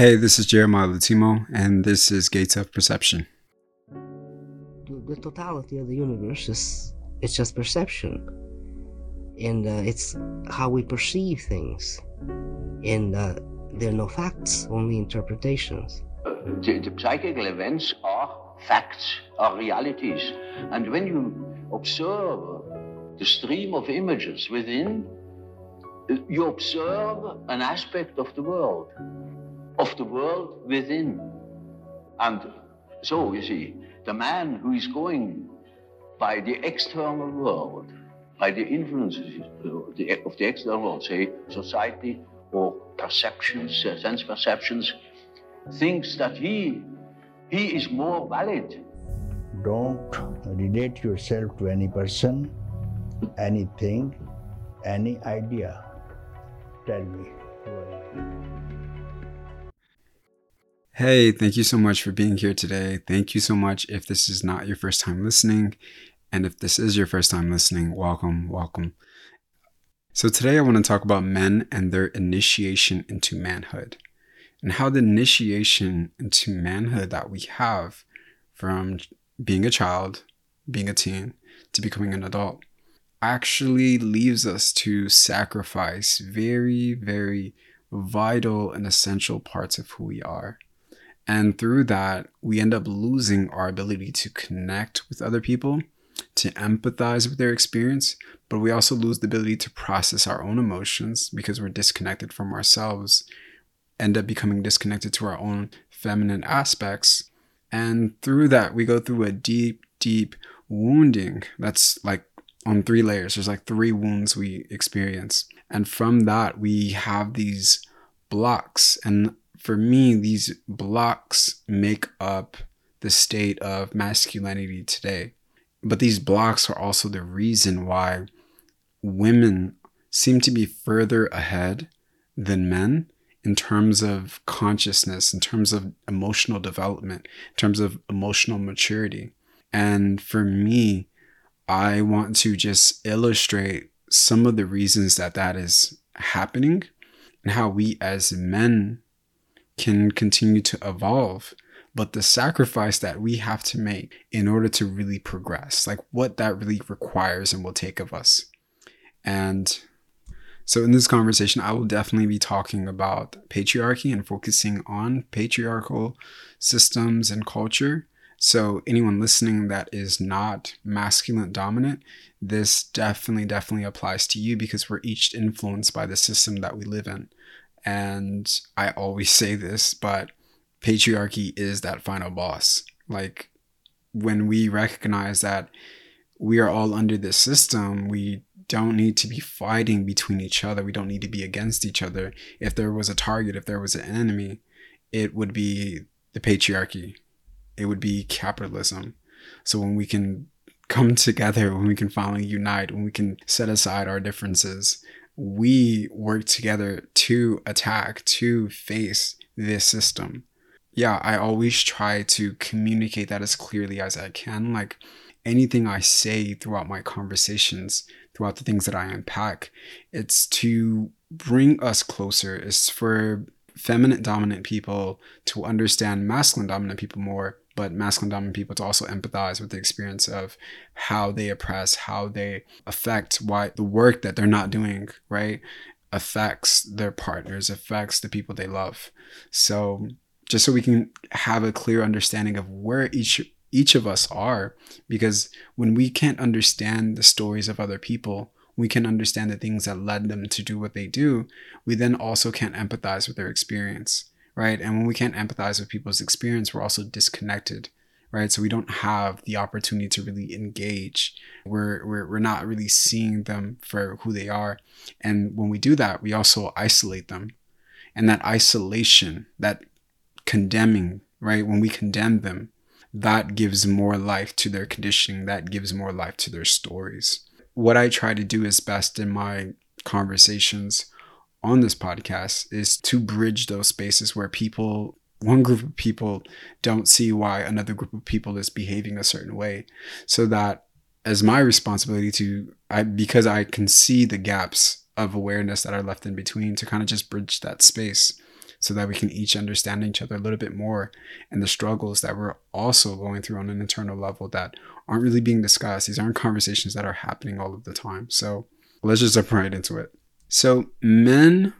Hey, this is Jeremiah Latimo, and this is Gates of Perception. The, the totality of the universe is it's just perception, and uh, it's how we perceive things, and uh, there are no facts, only interpretations. The, the psychical events are facts, are realities, and when you observe the stream of images within, you observe an aspect of the world, of the world within. And so, you see, the man who is going by the external world, by the influences of the external world, say society or perceptions, uh, sense perceptions, thinks that he, he is more valid. Don't relate yourself to any person, anything, any idea. Tell me. Hey, thank you so much for being here today. Thank you so much if this is not your first time listening. And if this is your first time listening, welcome, welcome. So, today I want to talk about men and their initiation into manhood and how the initiation into manhood that we have from being a child, being a teen, to becoming an adult actually leaves us to sacrifice very, very vital and essential parts of who we are. And through that, we end up losing our ability to connect with other people, to empathize with their experience, but we also lose the ability to process our own emotions because we're disconnected from ourselves, end up becoming disconnected to our own feminine aspects. And through that, we go through a deep, deep wounding that's like on three layers. There's like three wounds we experience. And from that, we have these blocks. And for me, these blocks make up the state of masculinity today. But these blocks are also the reason why women seem to be further ahead than men in terms of consciousness, in terms of emotional development, in terms of emotional maturity. And for me, I want to just illustrate some of the reasons that that is happening and how we as men can continue to evolve but the sacrifice that we have to make in order to really progress like what that really requires and will take of us and so in this conversation i will definitely be talking about patriarchy and focusing on patriarchal systems and culture so, anyone listening that is not masculine dominant, this definitely, definitely applies to you because we're each influenced by the system that we live in. And I always say this, but patriarchy is that final boss. Like, when we recognize that we are all under this system, we don't need to be fighting between each other. We don't need to be against each other. If there was a target, if there was an enemy, it would be the patriarchy, it would be capitalism. So when we can come together, when we can finally unite, when we can set aside our differences, we work together to attack, to face this system. Yeah, I always try to communicate that as clearly as I can. Like anything I say throughout my conversations, throughout the things that I unpack, it's to bring us closer. It's for feminine dominant people to understand masculine dominant people more but masculine dominant people to also empathize with the experience of how they oppress, how they affect why the work that they're not doing, right, affects their partners, affects the people they love. So just so we can have a clear understanding of where each each of us are because when we can't understand the stories of other people we can understand the things that led them to do what they do we then also can't empathize with their experience right? And when we can't empathize with people's experience, we're also disconnected, right? So we don't have the opportunity to really engage. We're, we're, we're not really seeing them for who they are. And when we do that, we also isolate them. And that isolation, that condemning, right? When we condemn them, that gives more life to their conditioning, that gives more life to their stories. What I try to do is best in my conversations on this podcast is to bridge those spaces where people one group of people don't see why another group of people is behaving a certain way so that as my responsibility to I because I can see the gaps of awareness that are left in between to kind of just bridge that space so that we can each understand each other a little bit more and the struggles that we're also going through on an internal level that aren't really being discussed. These aren't conversations that are happening all of the time. So let's just jump right into it. So, men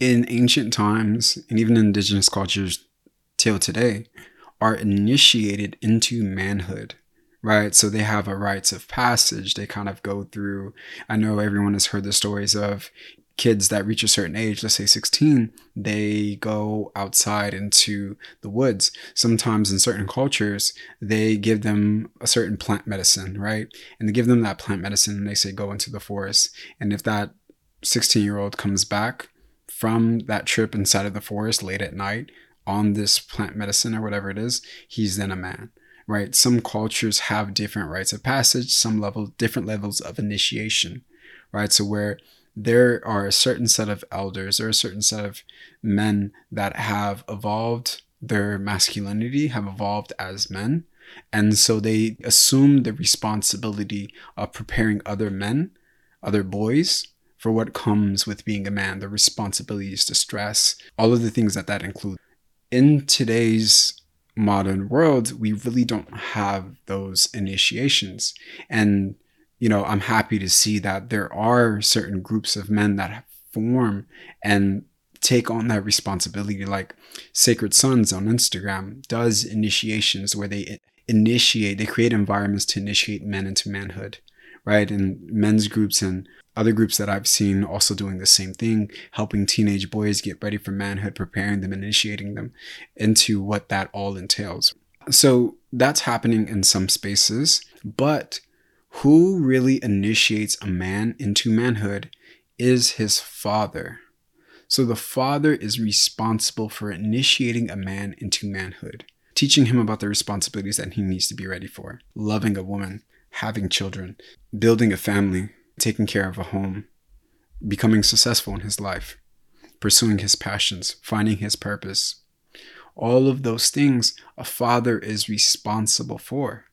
in ancient times and even indigenous cultures till today are initiated into manhood right? So they have a rites of passage. They kind of go through. I know everyone has heard the stories of kids that reach a certain age, let's say 16, they go outside into the woods. Sometimes in certain cultures, they give them a certain plant medicine, right? And they give them that plant medicine and they say, go into the forest. And if that 16 year old comes back from that trip inside of the forest late at night on this plant medicine or whatever it is, he's then a man right? Some cultures have different rites of passage, some level, different levels of initiation, right? So where there are a certain set of elders or a certain set of men that have evolved their masculinity, have evolved as men. And so they assume the responsibility of preparing other men, other boys, for what comes with being a man, the responsibilities, the stress, all of the things that that includes. In today's modern world, we really don't have those initiations. And, you know, I'm happy to see that there are certain groups of men that form and take on that responsibility. Like Sacred Sons on Instagram does initiations where they initiate, they create environments to initiate men into manhood, right? And men's groups and other groups that I've seen also doing the same thing, helping teenage boys get ready for manhood, preparing them, initiating them into what that all entails. So that's happening in some spaces, but who really initiates a man into manhood is his father. So the father is responsible for initiating a man into manhood, teaching him about the responsibilities that he needs to be ready for, loving a woman, having children, building a family, taking care of a home, becoming successful in his life, pursuing his passions, finding his purpose. All of those things a father is responsible for.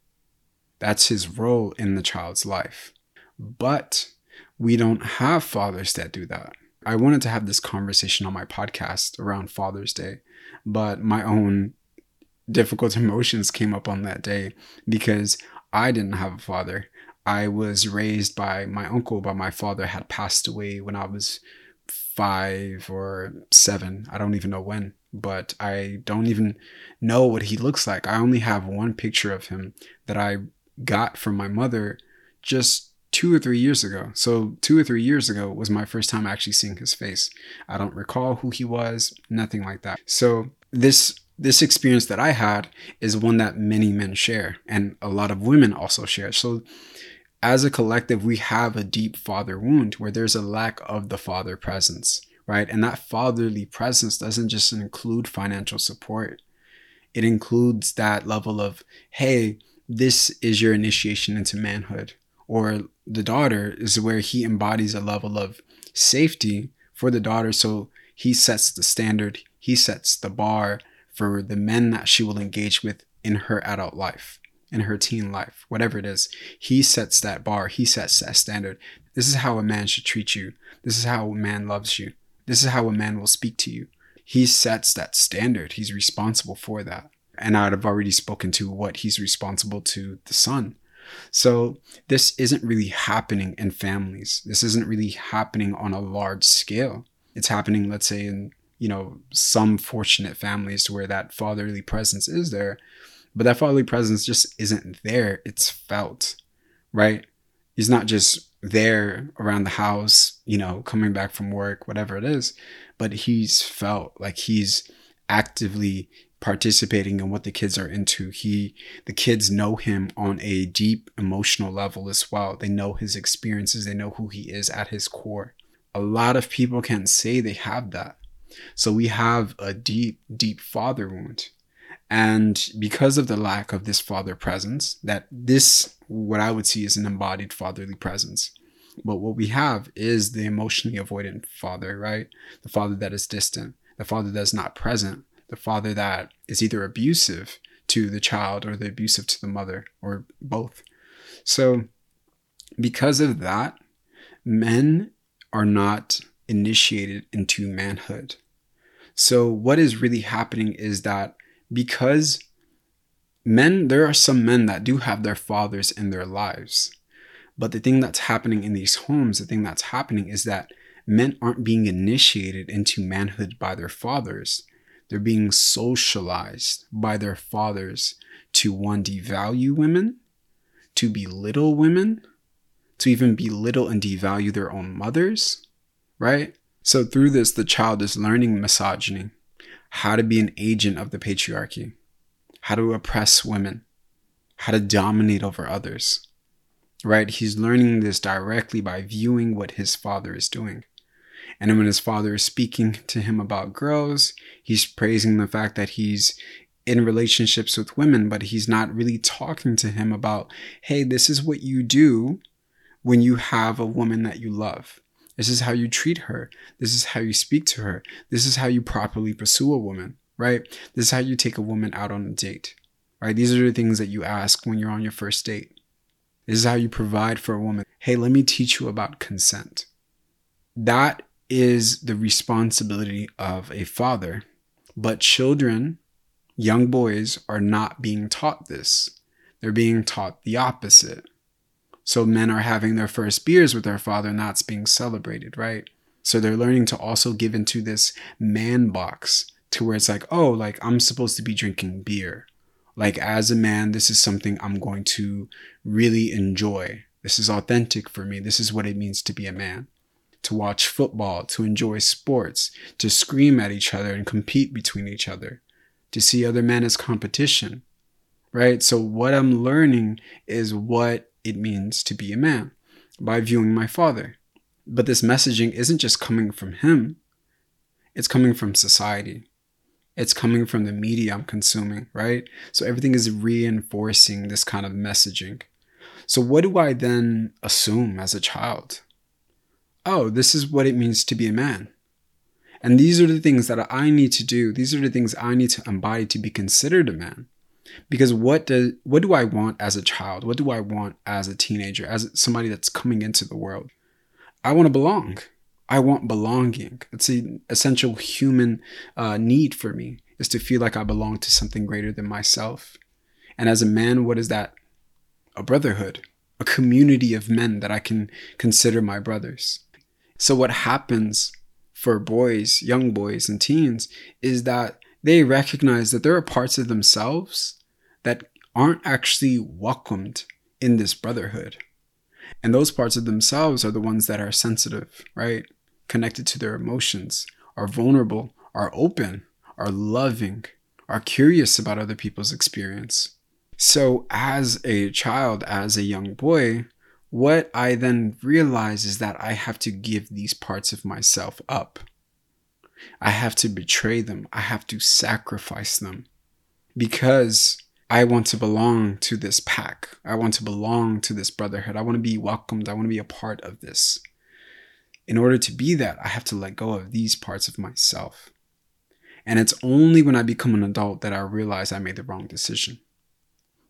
That's his role in the child's life. But we don't have fathers that do that. I wanted to have this conversation on my podcast around Father's Day, but my own difficult emotions came up on that day because I didn't have a father. I was raised by my uncle, but my father had passed away when I was five or seven. I don't even know when, but I don't even know what he looks like. I only have one picture of him that I got from my mother just two or three years ago. So, two or three years ago was my first time actually seeing his face. I don't recall who he was, nothing like that. So, this this experience that I had is one that many men share and a lot of women also share. So as a collective, we have a deep father wound where there's a lack of the father presence, right? And that fatherly presence doesn't just include financial support, it includes that level of, hey, this is your initiation into manhood. Or the daughter is where he embodies a level of safety for the daughter. So he sets the standard, he sets the bar for the men that she will engage with in her adult life in her teen life, whatever it is. He sets that bar, he sets that standard. This is how a man should treat you. This is how a man loves you. This is how a man will speak to you. He sets that standard. He's responsible for that. And I'd have already spoken to what he's responsible to the son. So this isn't really happening in families. This isn't really happening on a large scale. It's happening, let's say, in you know some fortunate families to where that fatherly presence is there but that fatherly presence just isn't there. It's felt, right? He's not just there around the house, you know, coming back from work, whatever it is, but he's felt like he's actively participating in what the kids are into. He the kids know him on a deep emotional level as well. They know his experiences, they know who he is at his core. A lot of people can't say they have that. So we have a deep, deep father wound. And because of the lack of this father presence, that this, what I would see is an embodied fatherly presence. But what we have is the emotionally avoidant father, right? The father that is distant, the father that's not present, the father that is either abusive to the child or the abusive to the mother or both. So, because of that, men are not initiated into manhood. So, what is really happening is that because men, there are some men that do have their fathers in their lives. But the thing that's happening in these homes, the thing that's happening is that men aren't being initiated into manhood by their fathers. They're being socialized by their fathers to one, devalue women, to belittle women, to even belittle and devalue their own mothers, right? So through this, the child is learning misogyny, how to be an agent of the patriarchy, how to oppress women, how to dominate over others, right? He's learning this directly by viewing what his father is doing. And when his father is speaking to him about girls, he's praising the fact that he's in relationships with women, but he's not really talking to him about, hey, this is what you do when you have a woman that you love. This is how you treat her. This is how you speak to her. This is how you properly pursue a woman, right? This is how you take a woman out on a date, right? These are the things that you ask when you're on your first date. This is how you provide for a woman. Hey, let me teach you about consent. That is the responsibility of a father. But children, young boys, are not being taught this. They're being taught the opposite. So men are having their first beers with their father, and that's being celebrated, right? So they're learning to also give into this man box to where it's like, oh, like I'm supposed to be drinking beer. Like as a man, this is something I'm going to really enjoy. This is authentic for me. This is what it means to be a man. To watch football, to enjoy sports, to scream at each other and compete between each other, to see other men as competition, right? So, what I'm learning is what it means to be a man by viewing my father. But this messaging isn't just coming from him, it's coming from society. It's coming from the media I'm consuming, right? So everything is reinforcing this kind of messaging. So, what do I then assume as a child? Oh, this is what it means to be a man. And these are the things that I need to do. These are the things I need to embody to be considered a man because what does what do I want as a child? What do I want as a teenager, as somebody that's coming into the world? I want to belong. I want belonging. It's an essential human uh, need for me is to feel like I belong to something greater than myself. And as a man, what is that? A brotherhood, a community of men that I can consider my brothers. So what happens for boys, young boys and teens is that they recognize that there are parts of themselves that aren't actually welcomed in this brotherhood. And those parts of themselves are the ones that are sensitive, right? Connected to their emotions, are vulnerable, are open, are loving, are curious about other people's experience. So, as a child, as a young boy, what I then realize is that I have to give these parts of myself up. I have to betray them. I have to sacrifice them because I want to belong to this pack. I want to belong to this brotherhood. I want to be welcomed. I want to be a part of this. In order to be that, I have to let go of these parts of myself. And it's only when I become an adult that I realize I made the wrong decision.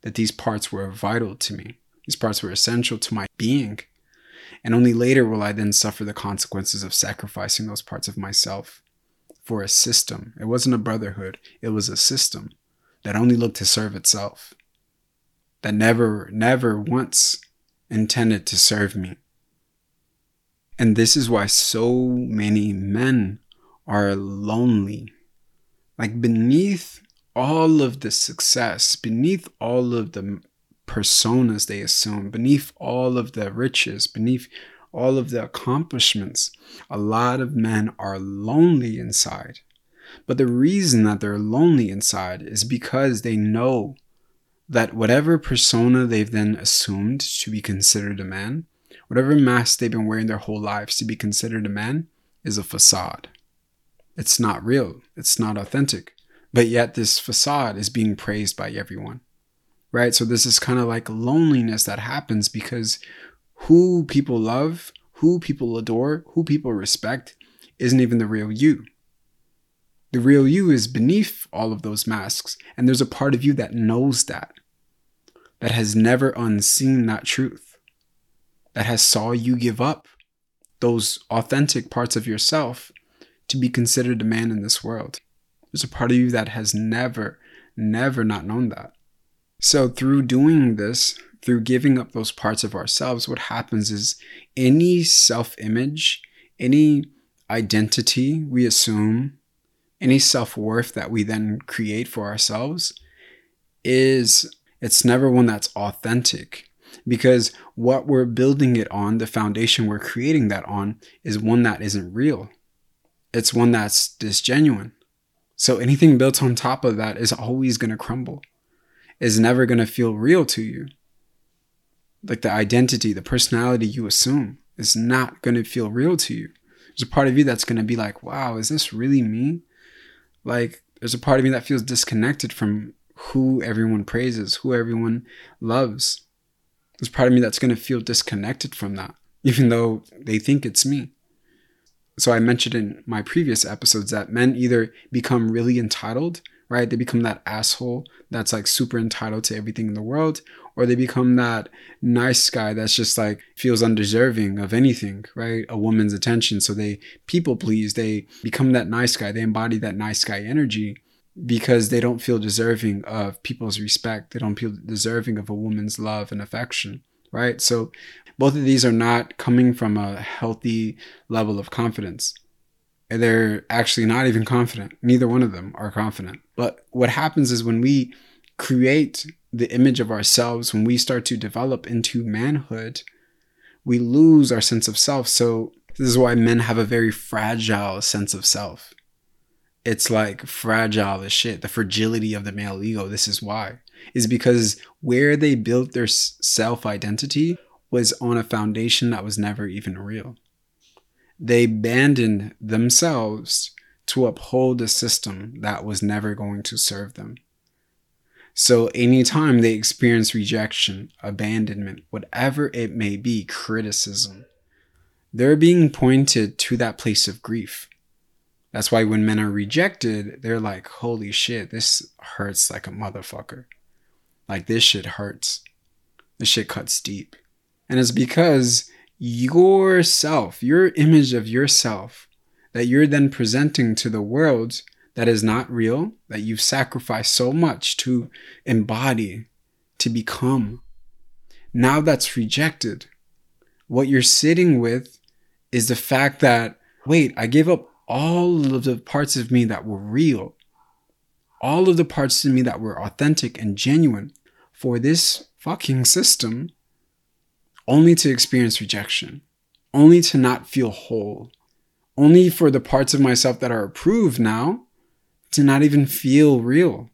That these parts were vital to me. These parts were essential to my being. And only later will I then suffer the consequences of sacrificing those parts of myself for a system. It wasn't a brotherhood, it was a system that only looked to serve itself, that never, never once intended to serve me. And this is why so many men are lonely. Like beneath all of the success, beneath all of the personas they assume, beneath all of the riches, beneath all of the accomplishments, a lot of men are lonely inside. But the reason that they're lonely inside is because they know that whatever persona they've then assumed to be considered a man, whatever mask they've been wearing their whole lives to be considered a man, is a facade. It's not real, it's not authentic. But yet, this facade is being praised by everyone, right? So, this is kind of like loneliness that happens because who people love, who people adore, who people respect isn't even the real you. The real you is beneath all of those masks, and there's a part of you that knows that, that has never unseen that truth, that has saw you give up those authentic parts of yourself to be considered a man in this world. There's a part of you that has never, never not known that. So, through doing this, through giving up those parts of ourselves, what happens is any self image, any identity we assume, any self worth that we then create for ourselves is it's never one that's authentic because what we're building it on, the foundation we're creating that on, is one that isn't real. It's one that's disgenuine. So anything built on top of that is always going to crumble, is never going to feel real to you. Like the identity, the personality you assume is not going to feel real to you. There's a part of you that's going to be like, wow, is this really me? Like, there's a part of me that feels disconnected from who everyone praises, who everyone loves. There's part of me that's going to feel disconnected from that, even though they think it's me. So I mentioned in my previous episodes that men either become really entitled, right? They become that asshole that's like super entitled to everything in the world, or they become that nice guy that's just like feels undeserving of anything, right? A woman's attention. So they people please, they become that nice guy, they embody that nice guy energy because they don't feel deserving of people's respect. They don't feel deserving of a woman's love and affection, right? So both of these are not coming from a healthy level of confidence. They're actually not even confident. Neither one of them are confident. But what happens is when we create the image of ourselves, when we start to develop into manhood, we lose our sense of self. So, this is why men have a very fragile sense of self it's like fragile as shit. The fragility of the male ego. This is why. Is because where they built their self identity was on a foundation that was never even real. They abandoned themselves to uphold a system that was never going to serve them. So, anytime they experience rejection, abandonment, whatever it may be, criticism, they're being pointed to that place of grief that's why when men are rejected, they're like, holy shit, this hurts like a motherfucker. Like, this shit hurts. This shit cuts deep. And it's because yourself, your image of yourself, that you're then presenting to the world that is not real, that you've sacrificed so much to embody, to become. Now that's rejected. What you're sitting with is the fact that, wait, I gave up all of the parts of me that were real, all of the parts of me that were authentic and genuine for this fucking system, only to experience rejection, only to not feel whole, only for the parts of myself that are approved now to not even feel real.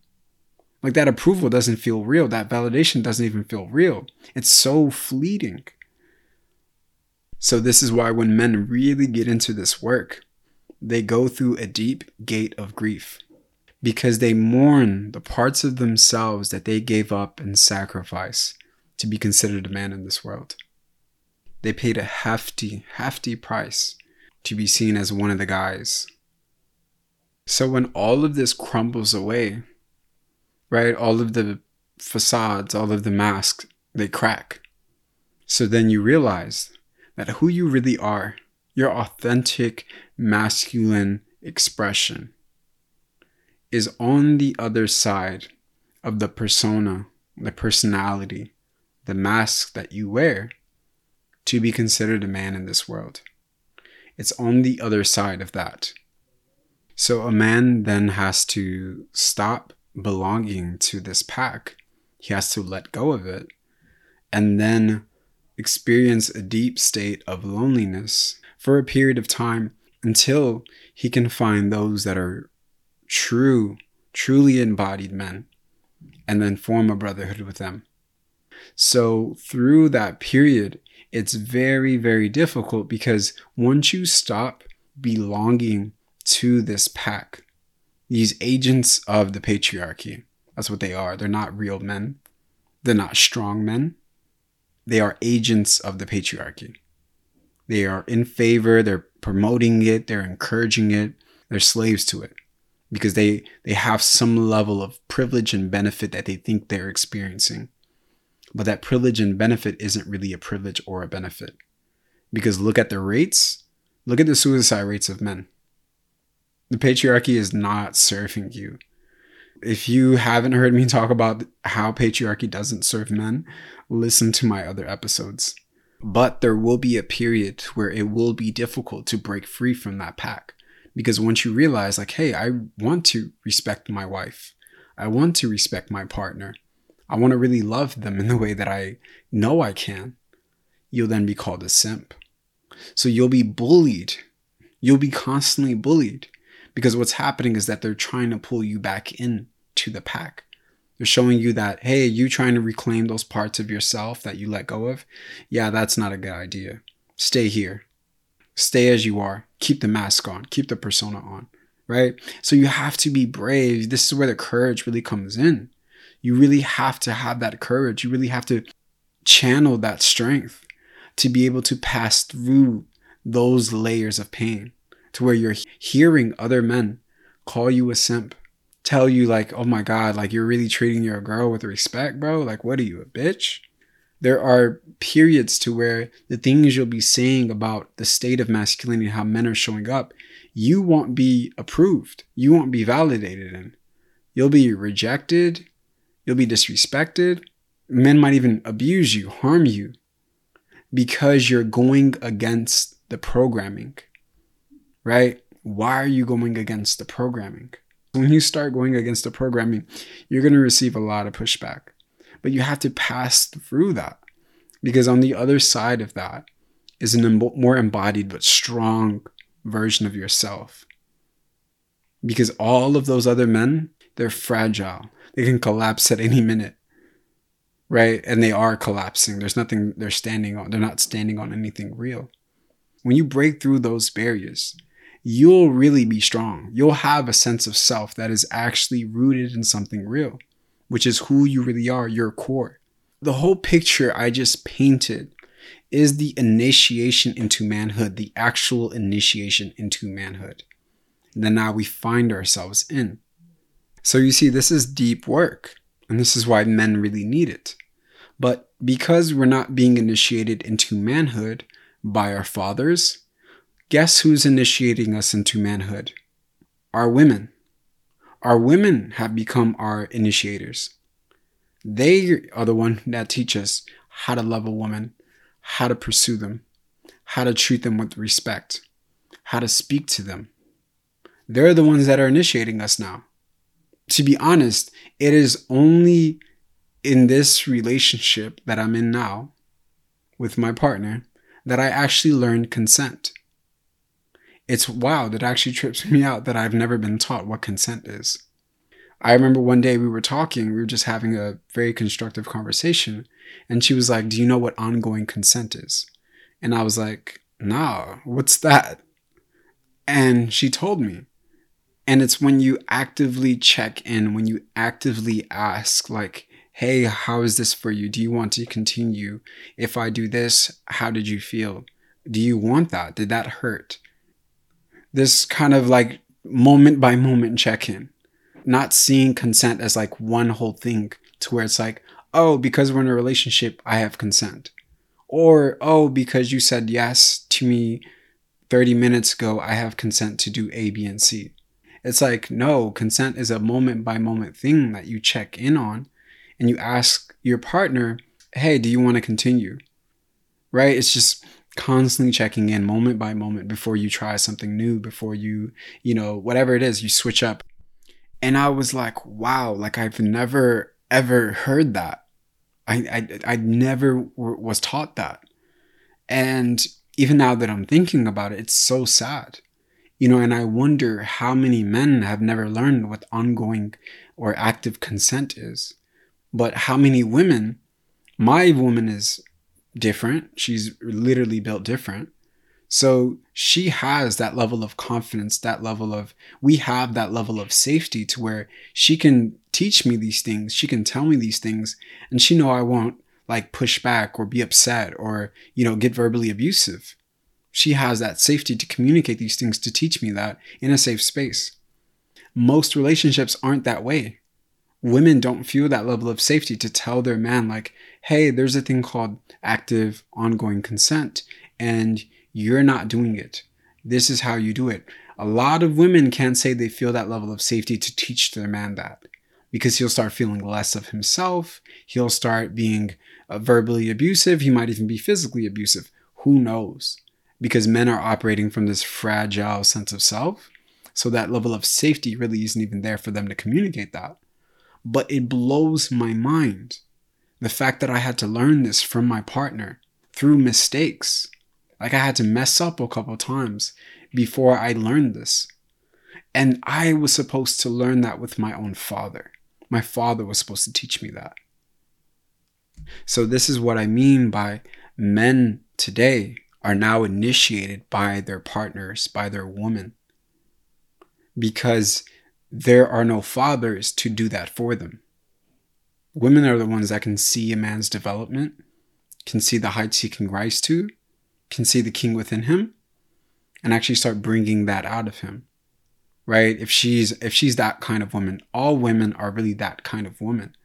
Like that approval doesn't feel real. That validation doesn't even feel real. It's so fleeting. So, this is why when men really get into this work, they go through a deep gate of grief because they mourn the parts of themselves that they gave up and sacrifice to be considered a man in this world. They paid a hefty, hefty price to be seen as one of the guys. So when all of this crumbles away, right, all of the facades, all of the masks, they crack. So then you realize that who you really are your authentic masculine expression is on the other side of the persona, the personality, the mask that you wear to be considered a man in this world. It's on the other side of that. So a man then has to stop belonging to this pack. He has to let go of it and then experience a deep state of loneliness for a period of time until he can find those that are true, truly embodied men, and then form a brotherhood with them. So, through that period, it's very, very difficult because once you stop belonging to this pack, these agents of the patriarchy, that's what they are. They're not real men, they're not strong men, they are agents of the patriarchy. They are in favor, they're promoting it, they're encouraging it, they're slaves to it because they they have some level of privilege and benefit that they think they're experiencing. But that privilege and benefit isn't really a privilege or a benefit. Because look at the rates, look at the suicide rates of men. The patriarchy is not serving you. If you haven't heard me talk about how patriarchy doesn't serve men, listen to my other episodes. But there will be a period where it will be difficult to break free from that pack. Because once you realize, like, hey, I want to respect my wife, I want to respect my partner, I want to really love them in the way that I know I can, you'll then be called a simp. So you'll be bullied. You'll be constantly bullied because what's happening is that they're trying to pull you back in to the pack. They're showing you that, hey, you trying to reclaim those parts of yourself that you let go of? Yeah, that's not a good idea. Stay here. Stay as you are. Keep the mask on. Keep the persona on. Right? So you have to be brave. This is where the courage really comes in. You really have to have that courage. You really have to channel that strength to be able to pass through those layers of pain to where you're hearing other men call you a simp tell you like, oh my God, like you're really treating your girl with respect, bro. Like, what are you, a bitch? There are periods to where the things you'll be saying about the state of masculinity, how men are showing up, you won't be approved. You won't be validated in. You'll be rejected. You'll be disrespected. Men might even abuse you, harm you, because you're going against the programming, right? Why are you going against the programming? When you start going against the programming, you're going to receive a lot of pushback. But you have to pass through that because on the other side of that is a more embodied but strong version of yourself. Because all of those other men, they're fragile. They can collapse at any minute. Right? And they are collapsing. There's nothing they're standing on. They're not standing on anything real. When you break through those barriers, you'll really be strong. You'll have a sense of self that is actually rooted in something real, which is who you really are, your core. The whole picture I just painted is the initiation into manhood, the actual initiation into manhood that now we find ourselves in. So you see, this is deep work, and this is why men really need it. But because we're not being initiated into manhood by our fathers, Guess who's initiating us into manhood? Our women. Our women have become our initiators. They are the one that teach us how to love a woman, how to pursue them, how to treat them with respect, how to speak to them. They're the ones that are initiating us now. To be honest, it is only in this relationship that I'm in now with my partner that I actually learned consent it's wild. It actually trips me out that I've never been taught what consent is. I remember one day we were talking, we were just having a very constructive conversation, and she was like, Do you know what ongoing consent is? And I was like, Nah, what's that? And she told me. And it's when you actively check in, when you actively ask, like, Hey, how is this for you? Do you want to continue? If I do this, how did you feel? Do you want that? Did that hurt? This kind of like moment by moment check in, not seeing consent as like one whole thing to where it's like, oh, because we're in a relationship, I have consent. Or, oh, because you said yes to me 30 minutes ago, I have consent to do A, B, and C. It's like, no, consent is a moment by moment thing that you check in on and you ask your partner, hey, do you want to continue? Right? It's just constantly checking in moment by moment before you try something new, before you, you know, whatever it is, you switch up. And I was like, wow, like I've never ever heard that. I I, I never w- was taught that. And even now that I'm thinking about it, it's so sad. You know, and I wonder how many men have never learned what ongoing or active consent is. But how many women, my woman is different. She's literally built different. So she has that level of confidence, that level of, we have that level of safety to where she can teach me these things. She can tell me these things and she know I won't like push back or be upset or, you know, get verbally abusive. She has that safety to communicate these things to teach me that in a safe space. Most relationships aren't that way women don't feel that level of safety to tell their man like hey there's a thing called active ongoing consent and you're not doing it this is how you do it A lot of women can't say they feel that level of safety to teach their man that because he'll start feeling less of himself. He'll start being uh, verbally abusive. He might even be physically abusive. Who knows? Because men are operating from this fragile sense of self. So that level of safety really isn't even there for them to communicate that. But it blows my mind. The fact that I had to learn this from my partner through mistakes. Like I had to mess up a couple times before I learned this. And I was supposed to learn that with my own father. My father was supposed to teach me that. So, this is what I mean by men today are now initiated by their partners, by their woman, because there are no fathers to do that for them. Women are the ones that can see a man's development, can see the heights he can rise to, can see the king within him, and actually start bringing that out of him. Right? If she's if she's that kind of woman, all women are really that kind of woman.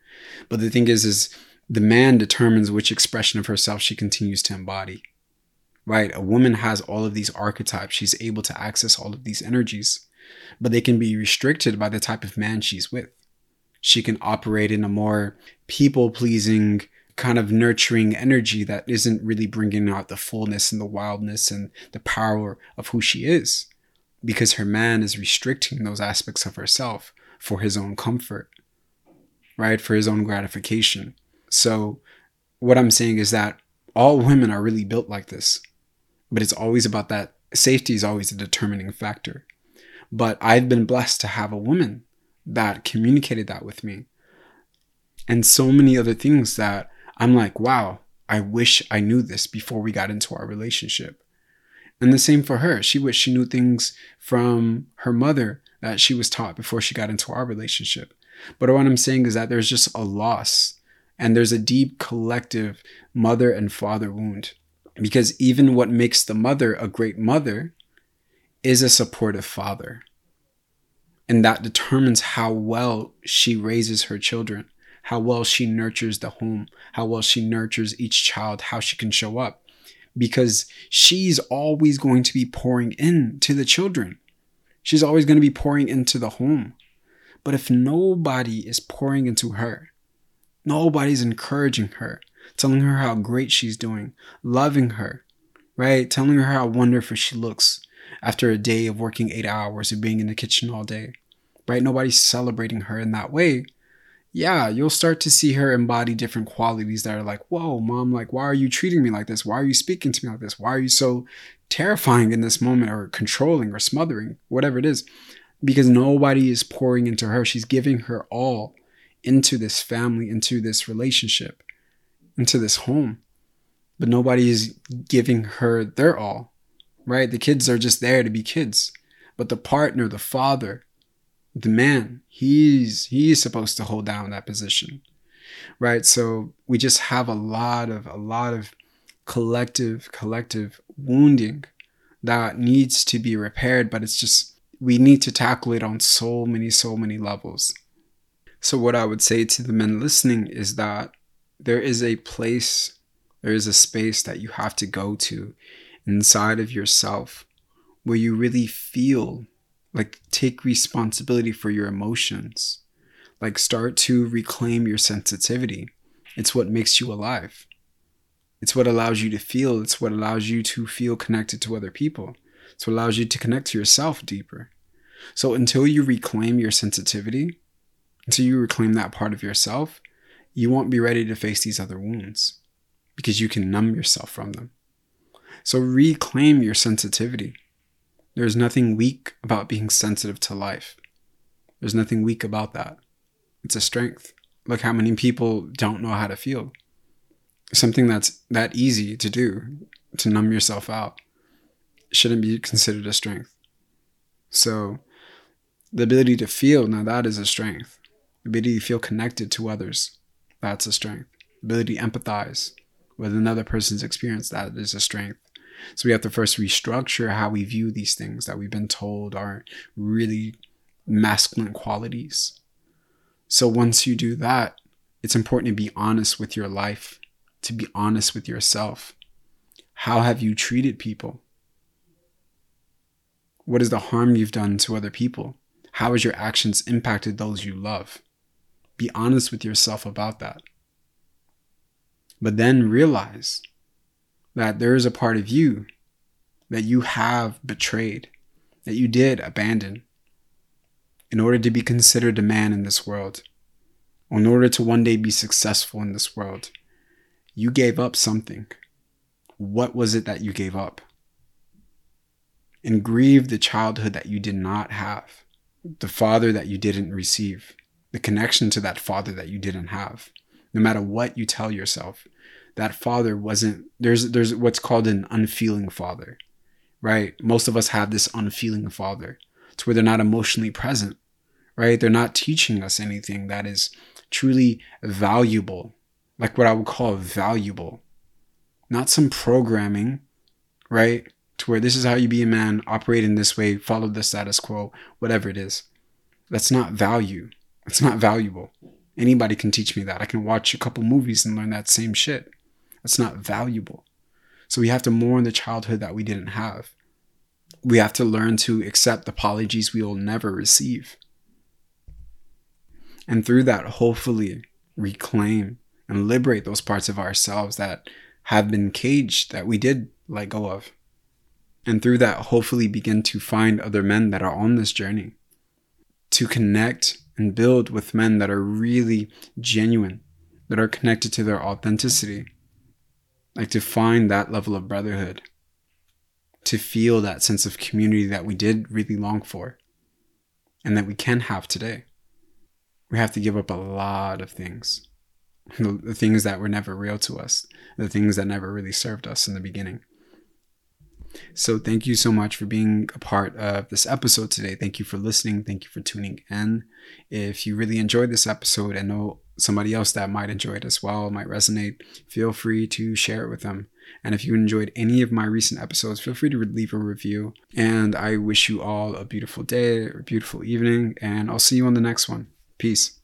But the thing is is the man determines which expression of herself she continues to embody. Right? A woman has all of these archetypes. She's able to access all of these energies, but they can be restricted by the type of man she's with. She can operate in a more people pleasing, kind of nurturing energy that isn't really bringing out the fullness and the wildness and the power of who she is because her man is restricting those aspects of herself for his own comfort, right? For his own gratification. So, what I'm saying is that all women are really built like this, but it's always about that safety is always a determining factor. But I've been blessed to have a woman that communicated that with me. And so many other things that I'm like, wow, I wish I knew this before we got into our relationship. And the same for her. She wished she knew things from her mother that she was taught before she got into our relationship. But what I'm saying is that there's just a loss and there's a deep collective mother and father wound. Because even what makes the mother a great mother is a supportive father. And that determines how well she raises her children how well she nurtures the home, how well she nurtures each child, how she can show up. Because she's always going to be pouring into the children. She's always going to be pouring into the home. But if nobody is pouring into her, nobody's encouraging her, telling her how great she's doing, loving her, right? Telling her how wonderful she looks after a day of working eight hours and being in the kitchen all day, right? Nobody's celebrating her in that way yeah, you'll start to see her embody different qualities that are like, whoa, mom, like, why are you treating me like this? Why are you speaking to me like this? Why are you so terrifying in this moment or controlling or smothering, whatever it is? Because nobody is pouring into her. She's giving her all into this family, into this relationship, into this home. But nobody is giving her their all, right? The kids are just there to be kids. But the partner, the father, the man he's he's supposed to hold down that position right so we just have a lot of a lot of collective collective wounding that needs to be repaired but it's just we need to tackle it on so many so many levels so what i would say to the men listening is that there is a place there is a space that you have to go to inside of yourself where you really feel like, take responsibility for your emotions. Like, start to reclaim your sensitivity. It's what makes you alive. It's what allows you to feel. It's what allows you to feel connected to other people. It's what allows you to connect to yourself deeper. So, until you reclaim your sensitivity, until you reclaim that part of yourself, you won't be ready to face these other wounds because you can numb yourself from them. So, reclaim your sensitivity. There's nothing weak about being sensitive to life. There's nothing weak about that. It's a strength. Look how many people don't know how to feel. Something that's that easy to do, to numb yourself out, shouldn't be considered a strength. So, the ability to feel, now that is a strength. The ability to feel connected to others, that's a strength. The ability to empathize with another person's experience, that is a strength. So we have to first restructure how we view these things that we've been told are really masculine qualities. So once you do that, it's important to be honest with your life, to be honest with yourself. How have you treated people? What is the harm you've done to other people? How has your actions impacted those you love? Be honest with yourself about that. But then realize that there is a part of you that you have betrayed, that you did abandon in order to be considered a man in this world, in order to one day be successful in this world. You gave up something. What was it that you gave up? And grieve the childhood that you did not have, the father that you didn't receive, the connection to that father that you didn't have. No matter what you tell yourself, that father wasn't there's there's what's called an unfeeling father right? Most of us have this unfeeling father. To where they're not emotionally present right? They're not teaching us anything that is truly valuable like what i would call valuable. Not some programming right? To where this is how you be a man operate in this way follow the status quo whatever it is. That's not value. It's not valuable. Anybody can teach me that. I can watch a couple movies and learn that same shit that's not valuable. So we have to mourn the childhood that we didn't have. We have to learn to accept apologies we will never receive. And through that, hopefully reclaim and liberate those parts of ourselves that have been caged that we did let go of. And through that, hopefully begin to find other men that are on this journey, to connect and build with men that are really genuine, that are connected to their authenticity, like to find that level of brotherhood, to feel that sense of community that we did really long for and that we can have today. We have to give up a lot of things. The things that were never real to us, the things that never really served us in the beginning. So, thank you so much for being a part of this episode today. Thank you for listening. Thank you for tuning in. If you really enjoyed this episode and know somebody else that might enjoy it as well, might resonate, feel free to share it with them. And if you enjoyed any of my recent episodes, feel free to leave a review. And I wish you all a beautiful day or beautiful evening, and I'll see you on the next one. Peace.